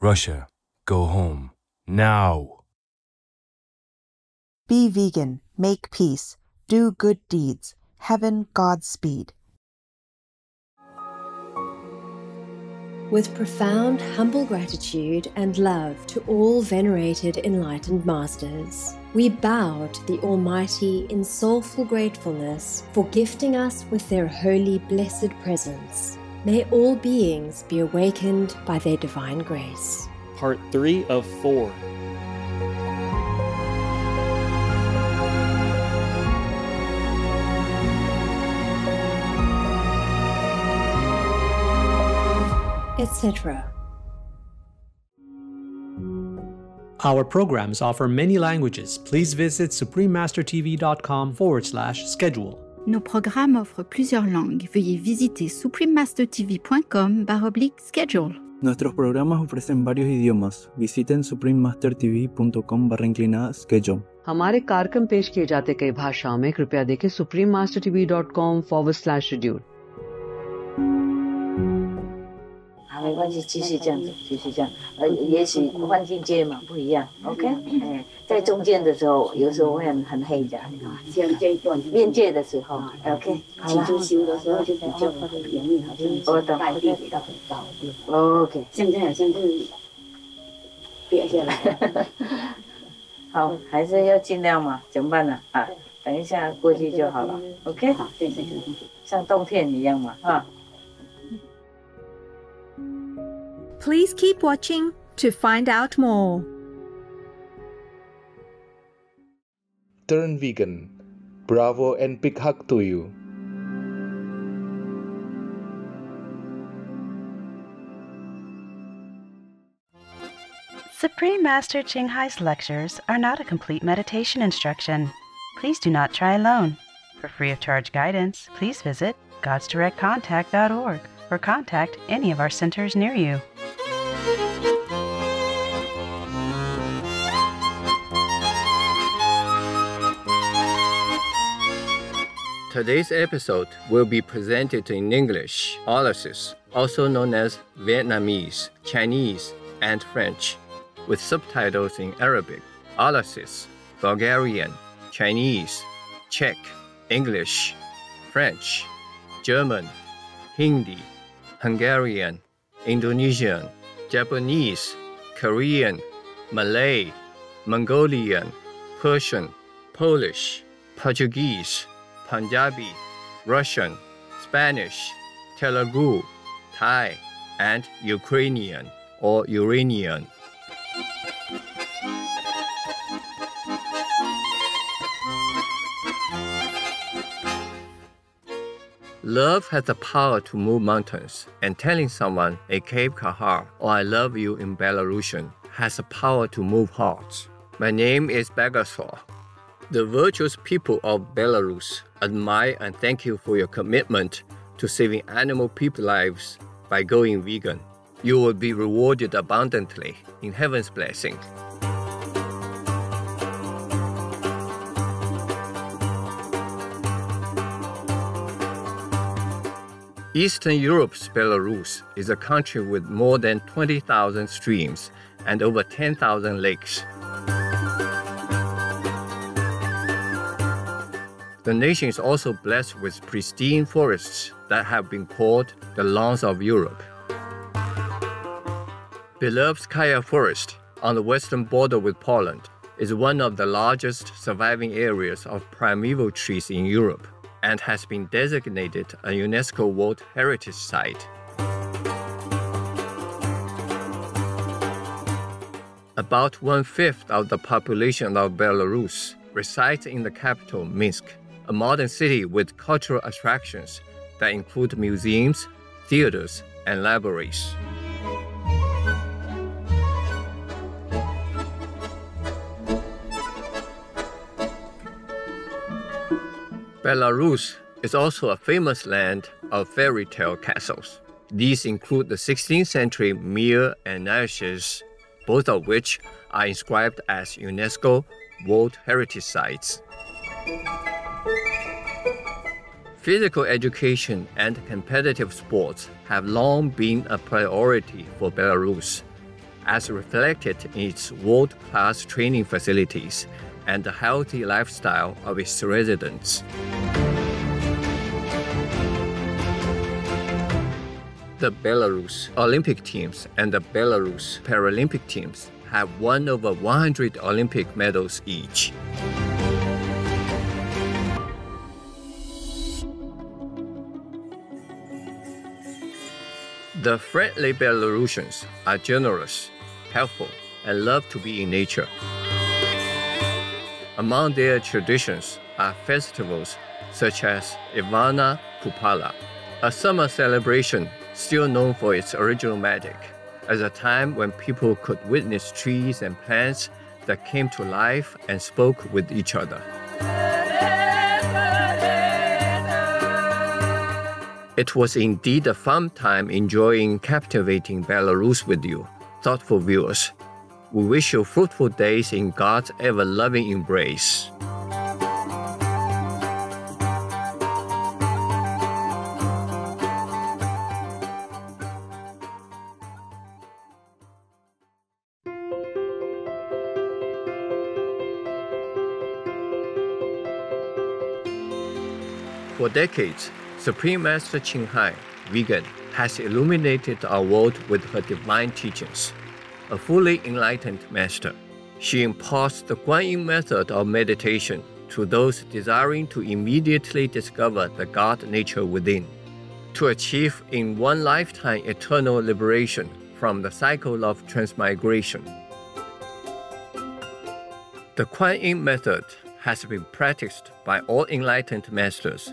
Russia, go home. Now! Be vegan, make peace, do good deeds. Heaven, Godspeed. With profound, humble gratitude and love to all venerated enlightened masters, we bow to the Almighty in soulful gratefulness for gifting us with their holy, blessed presence. May all beings be awakened by their divine grace. Part 3 of 4. etc. Our programs offer many languages. Please visit suprememastertv.com forward slash schedule. Nos programmes offrent plusieurs langues. Veuillez visiter suprememastertv.com baroblique schedule. Nuestros programas ofrecen varios idiomas. Visiten suprememastertv.com barra inclinada schedule. हमारे कार्यक्रम पेश किए जाते कई भाषाओं में कृपया देखें supreme master TV dot 好，没关系，继续这样子，继续这样。呃，也许换境界嘛，不一样。OK，哎，在中间的时候，有时候会很很黑的。啊，像这一段边界的时候，OK，好了。起初修的时候就比较容易，好像拜地比较很高。OK，现在好像是跌下来。好，还是要尽量嘛，怎么办呢？啊，等一下过去就好了。OK，好，对对对，像冬天一样嘛，啊。Please keep watching to find out more. Turn vegan. Bravo and big hug to you. Supreme Master Ching Hai's lectures are not a complete meditation instruction. Please do not try alone. For free of charge guidance, please visit godsdirectcontact.org or contact any of our centers near you. Today's episode will be presented in English, Aulacese, also known as Vietnamese, Chinese, and French, with subtitles in Arabic, Aulacese, Bulgarian, Chinese, Czech, English, French, German, Hindi, Hungarian, Indonesian, Japanese, Korean, Malay, Mongolian, Persian, Polish, Portuguese, Punjabi, Russian, Spanish, Telugu, Thai, and Ukrainian or Uranian. Love has the power to move mountains, and telling someone a Cape Kahar or I love you in Belarusian has the power to move hearts. My name is Bagasor. The virtuous people of Belarus admire and thank you for your commitment to saving animal people lives by going vegan. You will be rewarded abundantly in heaven's blessing. Eastern Europe's Belarus is a country with more than 20,000 streams and over 10,000 lakes. The nation is also blessed with pristine forests that have been called the lawns of Europe. Belovezhskaya Forest, on the western border with Poland, is one of the largest surviving areas of primeval trees in Europe and has been designated a UNESCO World Heritage Site. About one fifth of the population of Belarus resides in the capital, Minsk, a modern city with cultural attractions that include museums, theaters, and libraries. Belarus is also a famous land of fairy tale castles. These include the 16th century Mir and Nesvizh, both of which are inscribed as UNESCO World Heritage Sites. Physical education and competitive sports have long been a priority for Belarus, as reflected in its world class training facilities and the healthy lifestyle of its residents. The Belarus Olympic teams and the Belarus Paralympic teams have won over 100 Olympic medals each. The friendly Belarusians are generous, helpful, and love to be in nature. Among their traditions are festivals such as Ivana Kupala, a summer celebration still known for its original magic, as a time when people could witness trees and plants that came to life and spoke with each other. It was indeed a fun time enjoying captivating Belarus with you, thoughtful viewers. We wish you fruitful days in God's ever loving embrace. For decades, Supreme Master Ching Hai, vegan, has illuminated our world with her divine teachings. A fully enlightened master, she imparts the Guanyin method of meditation to those desiring to immediately discover the God nature within, to achieve in one lifetime eternal liberation from the cycle of transmigration. The Kuan Yin method has been practiced by all enlightened masters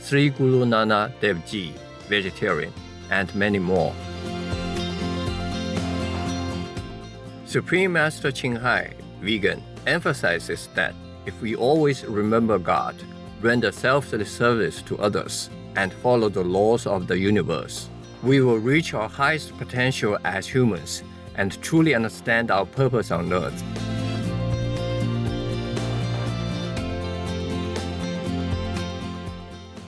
Sri Guru Nanak Dev Ji, vegetarian, and many more. Supreme Master Ching Hai, vegan, emphasizes that if we always remember God, render selfless service to others, and follow the laws of the universe, we will reach our highest potential as humans and truly understand our purpose on earth.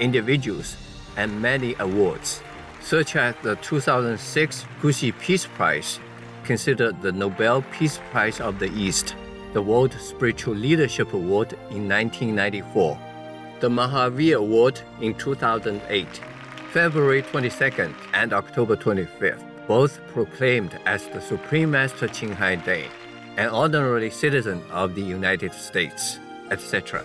individuals, and many awards, such as the 2006 Gusi Peace Prize, considered the Nobel Peace Prize of the East, the World Spiritual Leadership Award in 1994, the Mahavir Award in 2008, February 22nd and October 25th, both proclaimed as the Supreme Master Ching Hai Day, an honorary citizen of the United States, etc.,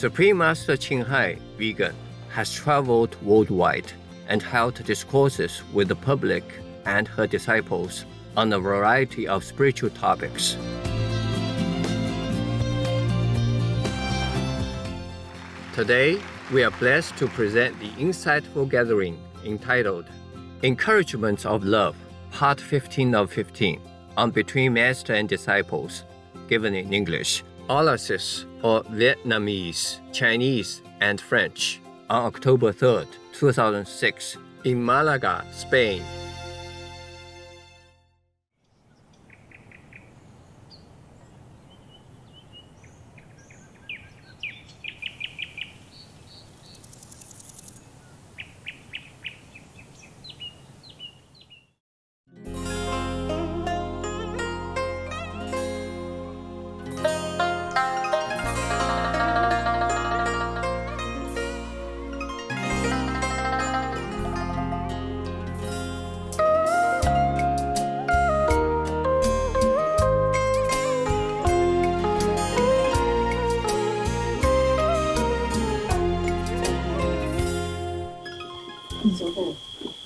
Supreme Master Ching Hai, vegan, has traveled worldwide and held discourses with the public and her disciples on a variety of spiritual topics. Today, we are blessed to present the insightful gathering entitled Encouragements of Love, Part 15 of 15, on Between Master and Disciples, given in English, Aulacese, or Vietnamese, Chinese, and French, on October 3rd, 2006, in Malaga, Spain.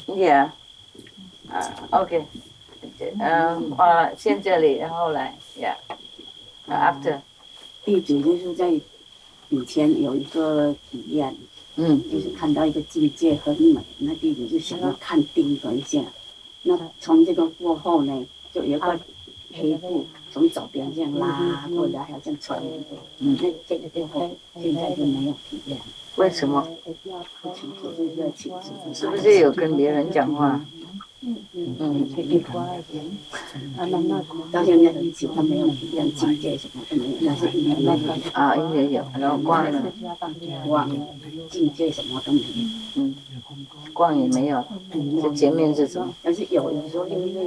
Yeah. 啊，OK，嗯，画了先这里，然后来，Yeah，after，地址就是在以前有一个体验，嗯，就是看到一个境界很美，那地址就想要看定格一下。那从这个过后呢，就有一个黑布从左边这样拉过来，好像穿，嗯，那这个过后现在就没有体验。为什么？就是不是有跟别人讲话？嗯嗯嗯，到现在一起，他没有体验境界什么都没有，那是音乐啊，音乐有，然后挂了，光境界什么都没有，嗯，光也没有，这前面是什么？但是有的时候就是一点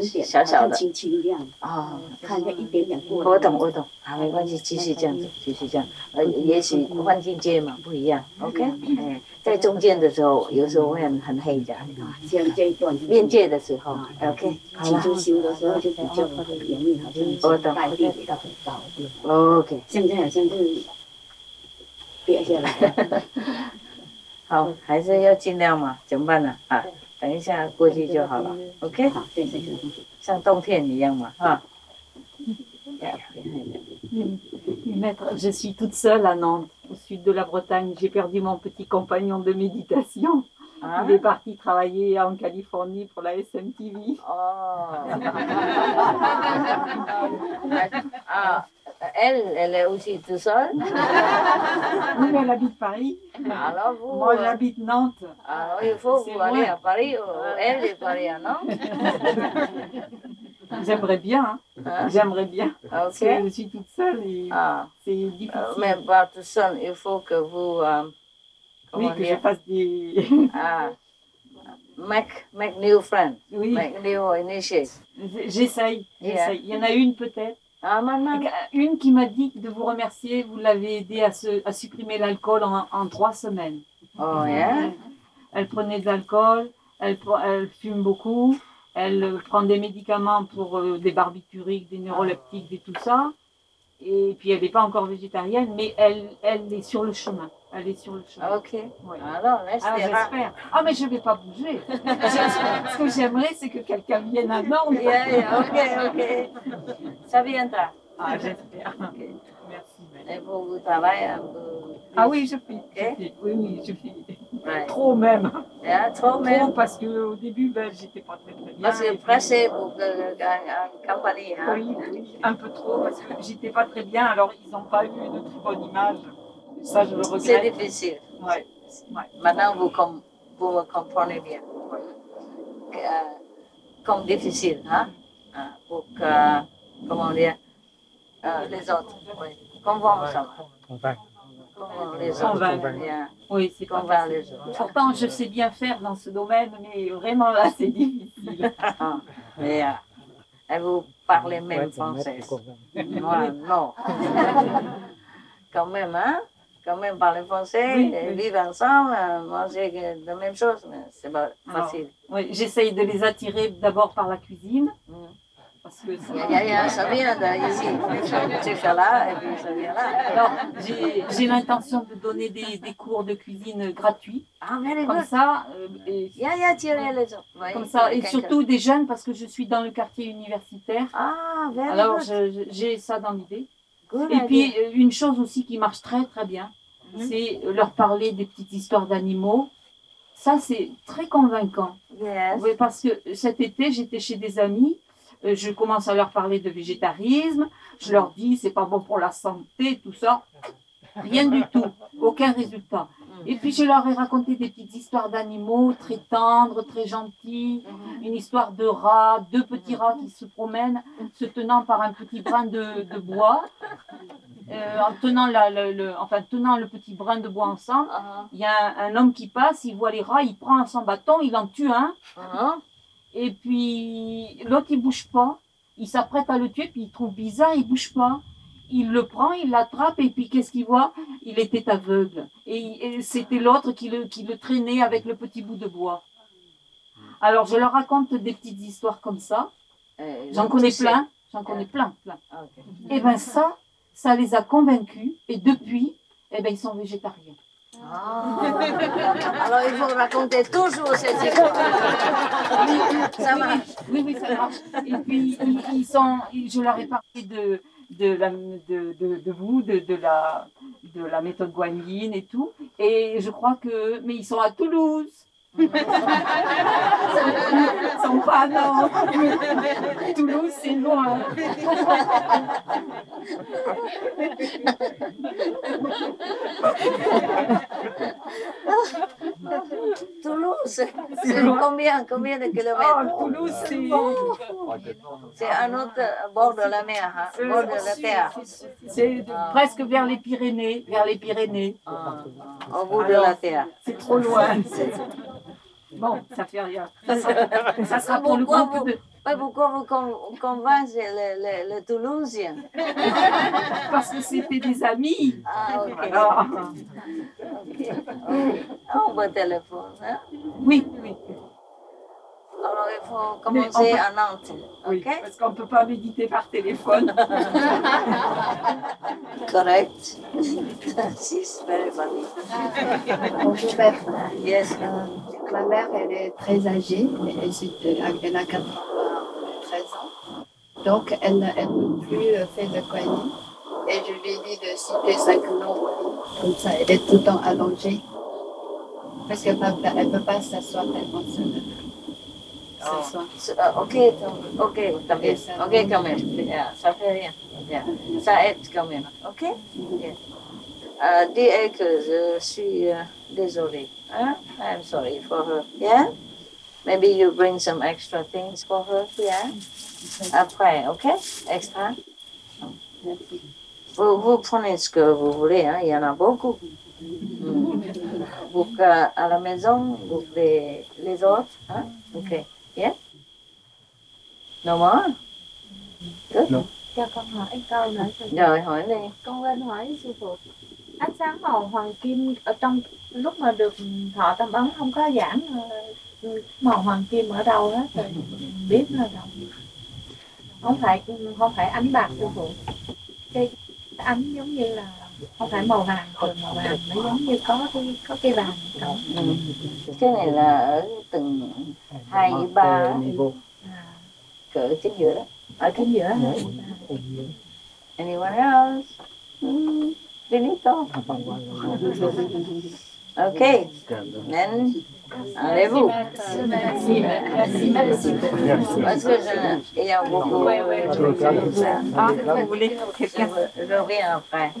点小小的，轻轻亮啊，看见一点点过。我懂，我懂，好，没关系，继续这样子，继续这样，呃，也许换境界嘛，不一样，OK，哎。在中间的时候，有时候会很很黑的，像这一段边界的时候，OK，起初修的时候就比较容易，好像盖地比较很高，OK，现在好像是跌下来，好，还是要尽量嘛，怎么办呢？啊，等一下过去就好了，OK，好，对对对，像冬天一样嘛，哈。Maître, je suis toute seule à Nantes, au sud de la Bretagne. J'ai perdu mon petit compagnon de méditation. Ah. Il est parti travailler en Californie pour la SMTV. Oh. ah, elle, elle est aussi toute seule. Oui, mais elle habite Paris. Alors vous, Moi, euh, j'habite Nantes. alors il faut vous aller à Paris, ou elle est Paris à Nantes. J'aimerais bien. hein. Hein? J'aimerais bien. Parce Ok. que je suis toute seule et Ah. c'est difficile. Euh, mais pas tout seul, il faut que vous, euh, oui, que je fasse des. ah, make, make new friends, Oui. make new initiates. J'essaye. Yeah. Il y en a une peut-être. Ah. Une qui m'a dit de vous remercier. Vous l'avez aidé à, se, à supprimer l'alcool en, en trois semaines. Oh, yeah? Elle prenait de l'alcool, elle, elle fume beaucoup, elle prend des médicaments pour euh, des barbituriques, des neuroleptiques, et tout ça. Et puis elle n'est pas encore végétarienne, mais elle, elle est sur le chemin. Elle est sur le chemin. Ok. Alors, laisse Ah, les j'espère. Ah, mais je ne vais pas bouger. Ce que j'aimerais, c'est que quelqu'un vienne à Nantes. Yeah, yeah, ok, ok. Ça viendra. Ah, j'espère. Merci. Et vous, vous travaillez un peu. Ah oui, je fais. Ok. Oui, oui, je fais. Ouais. Trop même. Yeah, trop même. parce qu'au début, ben, j'étais pas très très bien. Parce que pressé pour que- une compagnie. Hein? Oui, oui, un peu trop, parce que j'étais pas très bien, alors ils n'ont pas eu une très bonne image. Ça, je le regrette. C'est difficile. Ouais. Maintenant, vous, com- vous me comprenez bien. Que, euh, comme difficile, hein? Hein, Pour que, comment dire, euh, les autres. Oui. Convaincre ça. Convaincre les autres. Convaincre. Bien. Oui, c'est Convaincre les autres. Pourtant, je sais bien faire dans ce domaine, mais vraiment là, c'est difficile. Ah, mais, euh, et vous parlez même français. Moi, non. Quand même, hein? Quand même parler français, Oui, oui. vivre ensemble, manger la même chose, mais c'est pas Alors, facile. oui, J'essaye de les attirer d'abord par la cuisine. Parce que ça... Il y a- y a- ça vient d'ici. Tu fais là, et puis ça vient là. Alors, j'ai l'intention de donner des, des cours de cuisine gratuits. Ah, very Comme ça, euh, et- Il y a, il y a tiré les autres. Oui, comme ça, et surtout des jeunes, parce que je suis dans le quartier universitaire. Ah, Alors, j'ai ça dans l'idée. Et puis, euh, une chose aussi qui marche très très bien, Mhm. c'est leur parler des petites histoires d'animaux. Ça, c'est très convaincant. Yes. Oui, parce que cet été, j'étais chez des amis, euh, je commence à leur parler de végétarisme, je leur dis c'est pas bon pour la santé, tout ça. Rien du tout, aucun résultat. Et puis je leur ai raconté des petites histoires d'animaux très tendres, très gentils, une histoire de rats, deux petits rats qui se promènent, se tenant par un petit brin de, de bois, Euh, en tenant, la- le, le- enfin, tenant le petit brin de bois ensemble. Il y a un, un homme qui passe, il voit les rats, il prend son bâton, il en tue un. Et puis l'autre il bouge pas, il s'apprête à le tuer, puis il trouve bizarre, il bouge pas. Il le prend, il l'attrape, et puis qu'est-ce qu'il voit? Il était aveugle. Et, et c'était l'autre qui le, qui le traînait avec le petit bout de bois. Alors je leur raconte des petites histoires comme ça. Euh, J'en connais plein, j'en connais plein, plein. Ah, ok. Et ben ça, ça les a convaincus, et depuis, eh ben ils sont végétariens. Ah. Alors, il faut raconter toujours cette histoire. Ça marche. Oui, oui, ça marche. Et puis, ils, ils sont, je leur ai parlé de, de, la, de, de, vous, de, de, la, de la méthode Guanyin et tout. Et je crois que. Mais ils sont à Toulouse. Sont pas Nantes. Toulouse, c'est loin. Toulouse, c'est combien, combien de kilomètres? Oh, Toulouse, c'est. C'est un autre bord de la mer, hein, C'est- bord de la terre. C'est de- presque vers les Pyrénées, vers les Pyrénées. Au bout de Alors, la terre. C'est trop loin. Bon, ça fait rien. Ça sera, ça sera pour le groupe vous, de... pourquoi vous con- convaincez les, les, les Toulousiens Parce que c'était des amis. Ah, ok. Alors, Ok. On va téléphone. Hein? oui, oui. Alors, il faut commencer à Nantes. Oui, Ok? parce qu'on ne peut pas méditer par téléphone. Correct. She's very funny. Bonjour père. Yes. Ma mère, elle est très âgée, elle, elle a- elle a 93 ans. Donc, elle ne peut plus faire de Guanyin. Et je lui ai dit de citer cinq noms. Comme ça, elle est tout le temps allongée. Parce qu'elle ne peut pas s'asseoir tellement se s'asseoir. So, uh, ok, tam- ok, también. Ok, quand même. Yeah, ça fait rien. Ok. Yeah. Ça aide quand même. OK? Yeah. Dis que je suis euh, désolée. Hein? I'm sorry for her. Yeah? Maybe you bring some extra things for her. Yeah? Après, OK? Extra? Vous, vous prenez ce que vous voulez, hein? il y en a beaucoup. Mm. Vous, euh, à la maison, vous voulez les autres? Hein? OK. Yeah? No more? Good. No. Cho con hỏi câu nữa. Rồi, hỏi đi. Con quên hỏi sư phụ. Ánh sáng màu hoàng kim ở trong lúc mà được thọ tâm ấn không có giảng ờ, màu hoàng kim ở đâu hết rồi biết ở đâu. Không phải không phải ánh bạc sư phụ. Cái ánh giống như là không phải màu vàng còn màu vàng nó giống như có cái có cái vàng cộng. Ừ. Cái này là ở từng hai với ba cỡ chính giữa đó. Ở chính giữa? Anyone else? Mm, Benito. Okay. Then allez-vous. Merci, merci, merci. Parce que je, il y a beaucoup. Ouais, ouais. Ah, vous voulez quelqu'un? Je reviens après.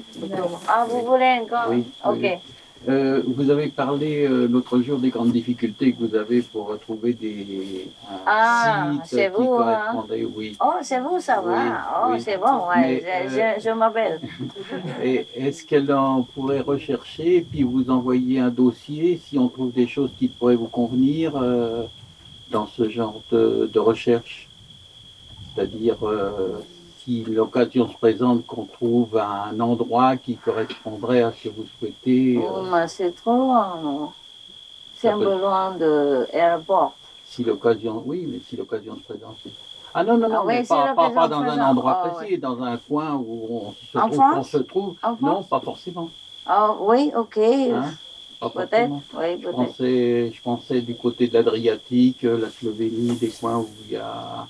Ah, vous voulez encore? Oui, Ok. Euh, vous avez parlé euh, l'autre jour des grandes difficultés que vous avez pour retrouver des un Ah, c'est qui vous, hein. oui. Oh, c'est vous, ça va. Oh, oui. c'est bon, ouais. Mais, je, euh, je, je m'appelle. Et est-ce qu'elle en pourrait rechercher puis vous envoyer un dossier si on trouve des choses qui pourraient vous convenir euh, dans ce genre de, de recherche? C'est-à-dire euh, si l'occasion se présente qu'on trouve un endroit qui correspondrait à ce que vous souhaitez. euh, Oh, mais c'est trop loin, non C'est un peu loin de l'aéroport. Si l'occasion, oui, mais si l'occasion se présente. Ah non, non, non, Ah mais si pas, dans un endroit Ah, précis, dans un coin où on se En trouve. France on se trouve. En non, France pas forcément. Ah oui, ok. Hein, peut-être, oui, Je peut-être. pensais, je pensais du côté de l'Adriatique, euh, la Slovénie, des coins où il y a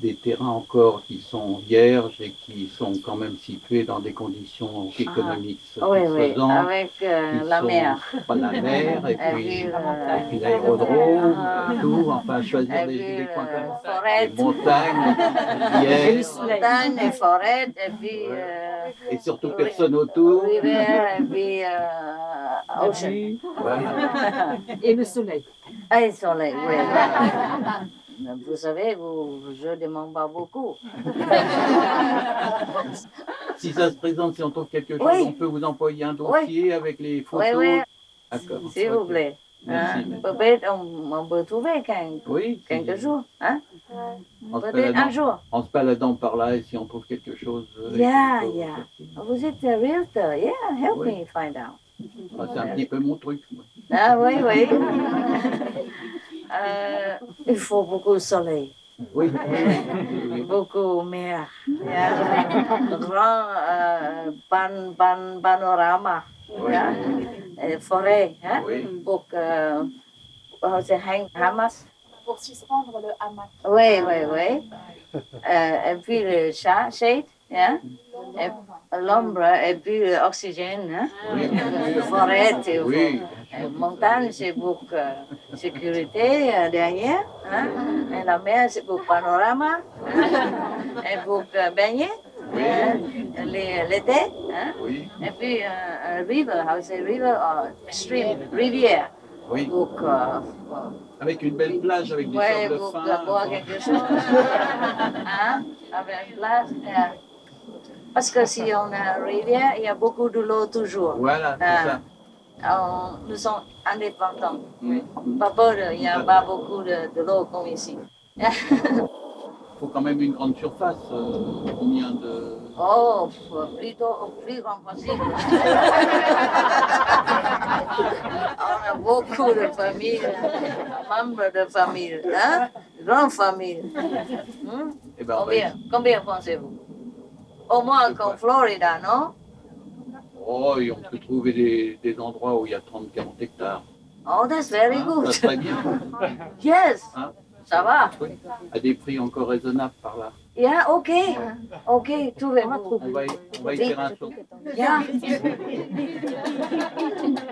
des terrains encore qui sont vierges et qui sont quand même situés dans des conditions économiques Ah, oui, oui, avec euh, qui la sont mer. Pas la mer, et Et puis, et euh, l'aérodrome, Ah. et tout, enfin choisir Et des, puis, des coins euh, comme ça. forêt. Les montagnes, les Et rivières, montagnes, les forêts, et puis euh, et surtout personne autour. rivière, et puis euh, ocean. Voilà. Et le soleil. Ah, le soleil, oui. Vous savez, vous, je demande pas beaucoup. Si ça se présente, si on trouve quelque chose, Oui. on peut vous envoyer un dossier avec les Oui, photos. oui, D'accord. s'il vous plaît. Hein, Peut-être on, on peut trouver quelques, Oui. quelques jours. Hein? Peut-être un jour. en se baladant par là, et si on trouve quelque chose. euh, Yeah, qu'il faut- yeah. Vous êtes un realtor. Yeah, help Oui. me find out. Ah, c'est un petit peu mon truc. moi. Ah oui, oui. Euh, il faut beaucoup de soleil. Oui. Beaucoup mer. Yeah. Grand euh, pan, pan, panorama. Yeah. Et forêt. Hein? Pour que. c'est, Hamas. Pour suspendre le hamac. Oui, oui, oui. Euh, et puis le chat, shade. Hein? L'ombre et puis l'oxygène. Hein? Forêt, et Oui. Euh, montagne, c'est pour euh, sécurité euh, derrière. Hein? Et la mer, c'est pour panorama. hein? Et pour euh, baigner. hein? L'été. Hein? Et puis euh, un river, how say river? Or stream, rivière. Oui. Pour Avec une belle plage, avec des Ouais, sortes de pour fins. boire quelque chose. hein? Avec une place. euh, Parce que si on a une rivière, il y a beaucoup de l'eau toujours. Voilà, c'est Ah. ça. Alors, nous sommes indépendants. Pas peur, il n'y a pas beaucoup de, de l'eau comme ici. Il faut quand même une grande surface. euh, combien de. Oh, plutôt plus grand possible. On a beaucoup de familles, membres de famille, hein? Grande famille. Hmm? Eh ben, Combien, combien pensez-vous? Au moins qu'en Florida, non? Oh, et on peut trouver des, des endroits où il y a 30-40 hectares. Oh, that's very Hein, good. Ça serait bien. Yes, Hein ça va. Oui. À des prix encore raisonnables par là. Yeah, ok. Ok, trouvez-vous. On va, on va y faire un saut. Yeah.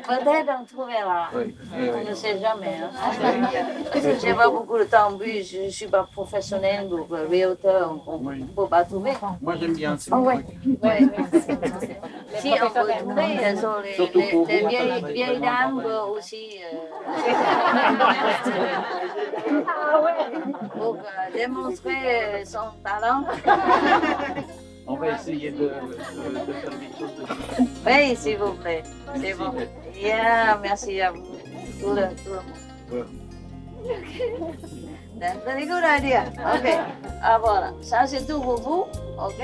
Peut-être on trouvera. Oui, oui, On oui. ne sait jamais. Hein. J'ai pas beaucoup de temps. En plus, je ne suis pas professionnel ou euh, realtor. On ne peut pas trouver. Moi j'aime bien. Ah ouais. Ouais. Si on peut trouver, elles sont les, Surtout les- pour les vous, vieilles, vieilles dames euh, aussi. euh, pour euh, démontrer son talent. On va essayer de, de- de faire des choses de Oui, s'il vous plaît. C'est bon. Yeah, merci à vous. Tout le, tout le monde. That's very good idea. OK. Ah, voilà. Ça, c'est tout pour vous. OK.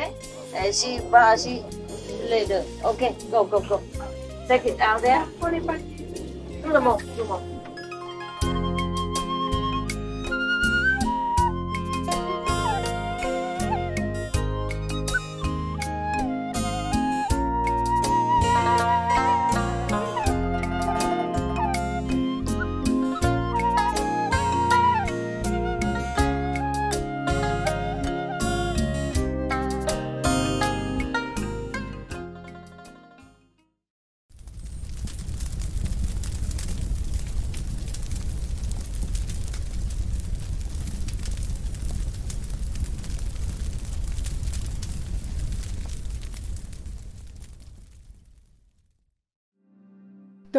Et si, pas si, les deux. OK. Go, go, go. Take it out there. Tout le monde, tout le monde.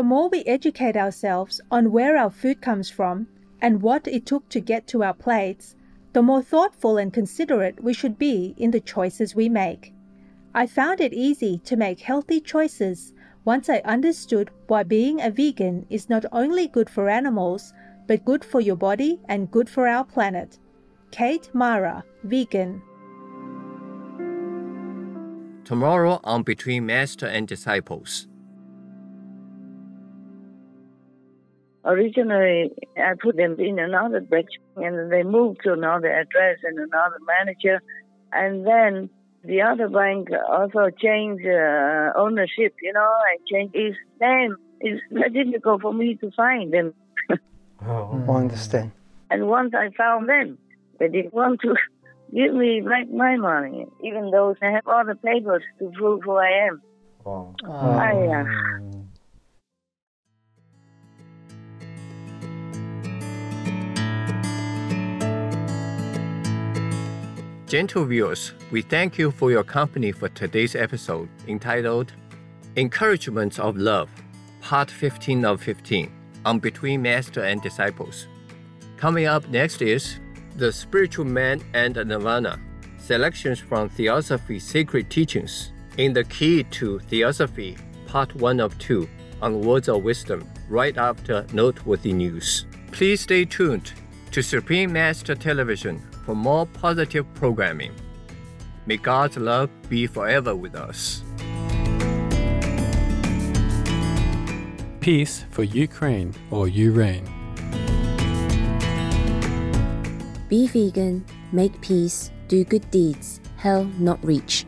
More we educate ourselves on where our food comes from and what it took to get to our plates, the more thoughtful and considerate we should be in the choices we make. I found it easy to make healthy choices once I understood why being a vegan is not only good for animals, but good for your body and good for our planet. Kate Mara, vegan. Tomorrow on Between Master and Disciples. Originally, I put them in another batch, and they moved to another address and another manager, and then the other bank also changed uh, ownership. You know, and changed its name. It's very difficult for me to find them. Oh, I understand. And once I found them, they didn't want to give me back my money, even though I have all the papers to prove who I am. Wow. I, uh, Gentle viewers, we thank you for your company for today's episode entitled Encouragements of Love, Part 15 of 15 on Between Master and Disciples. Coming up next is The Spiritual Man and Nirvana, selections from Theosophy Sacred Teachings in the Key to Theosophy, Part 1 of 2 on Words of Wisdom, right after noteworthy news. Please stay tuned to Supreme Master Television for more positive programming. May God's love be forever with us. Peace for Ukraine or you reign. Be vegan, make peace, do good deeds, hell not reach.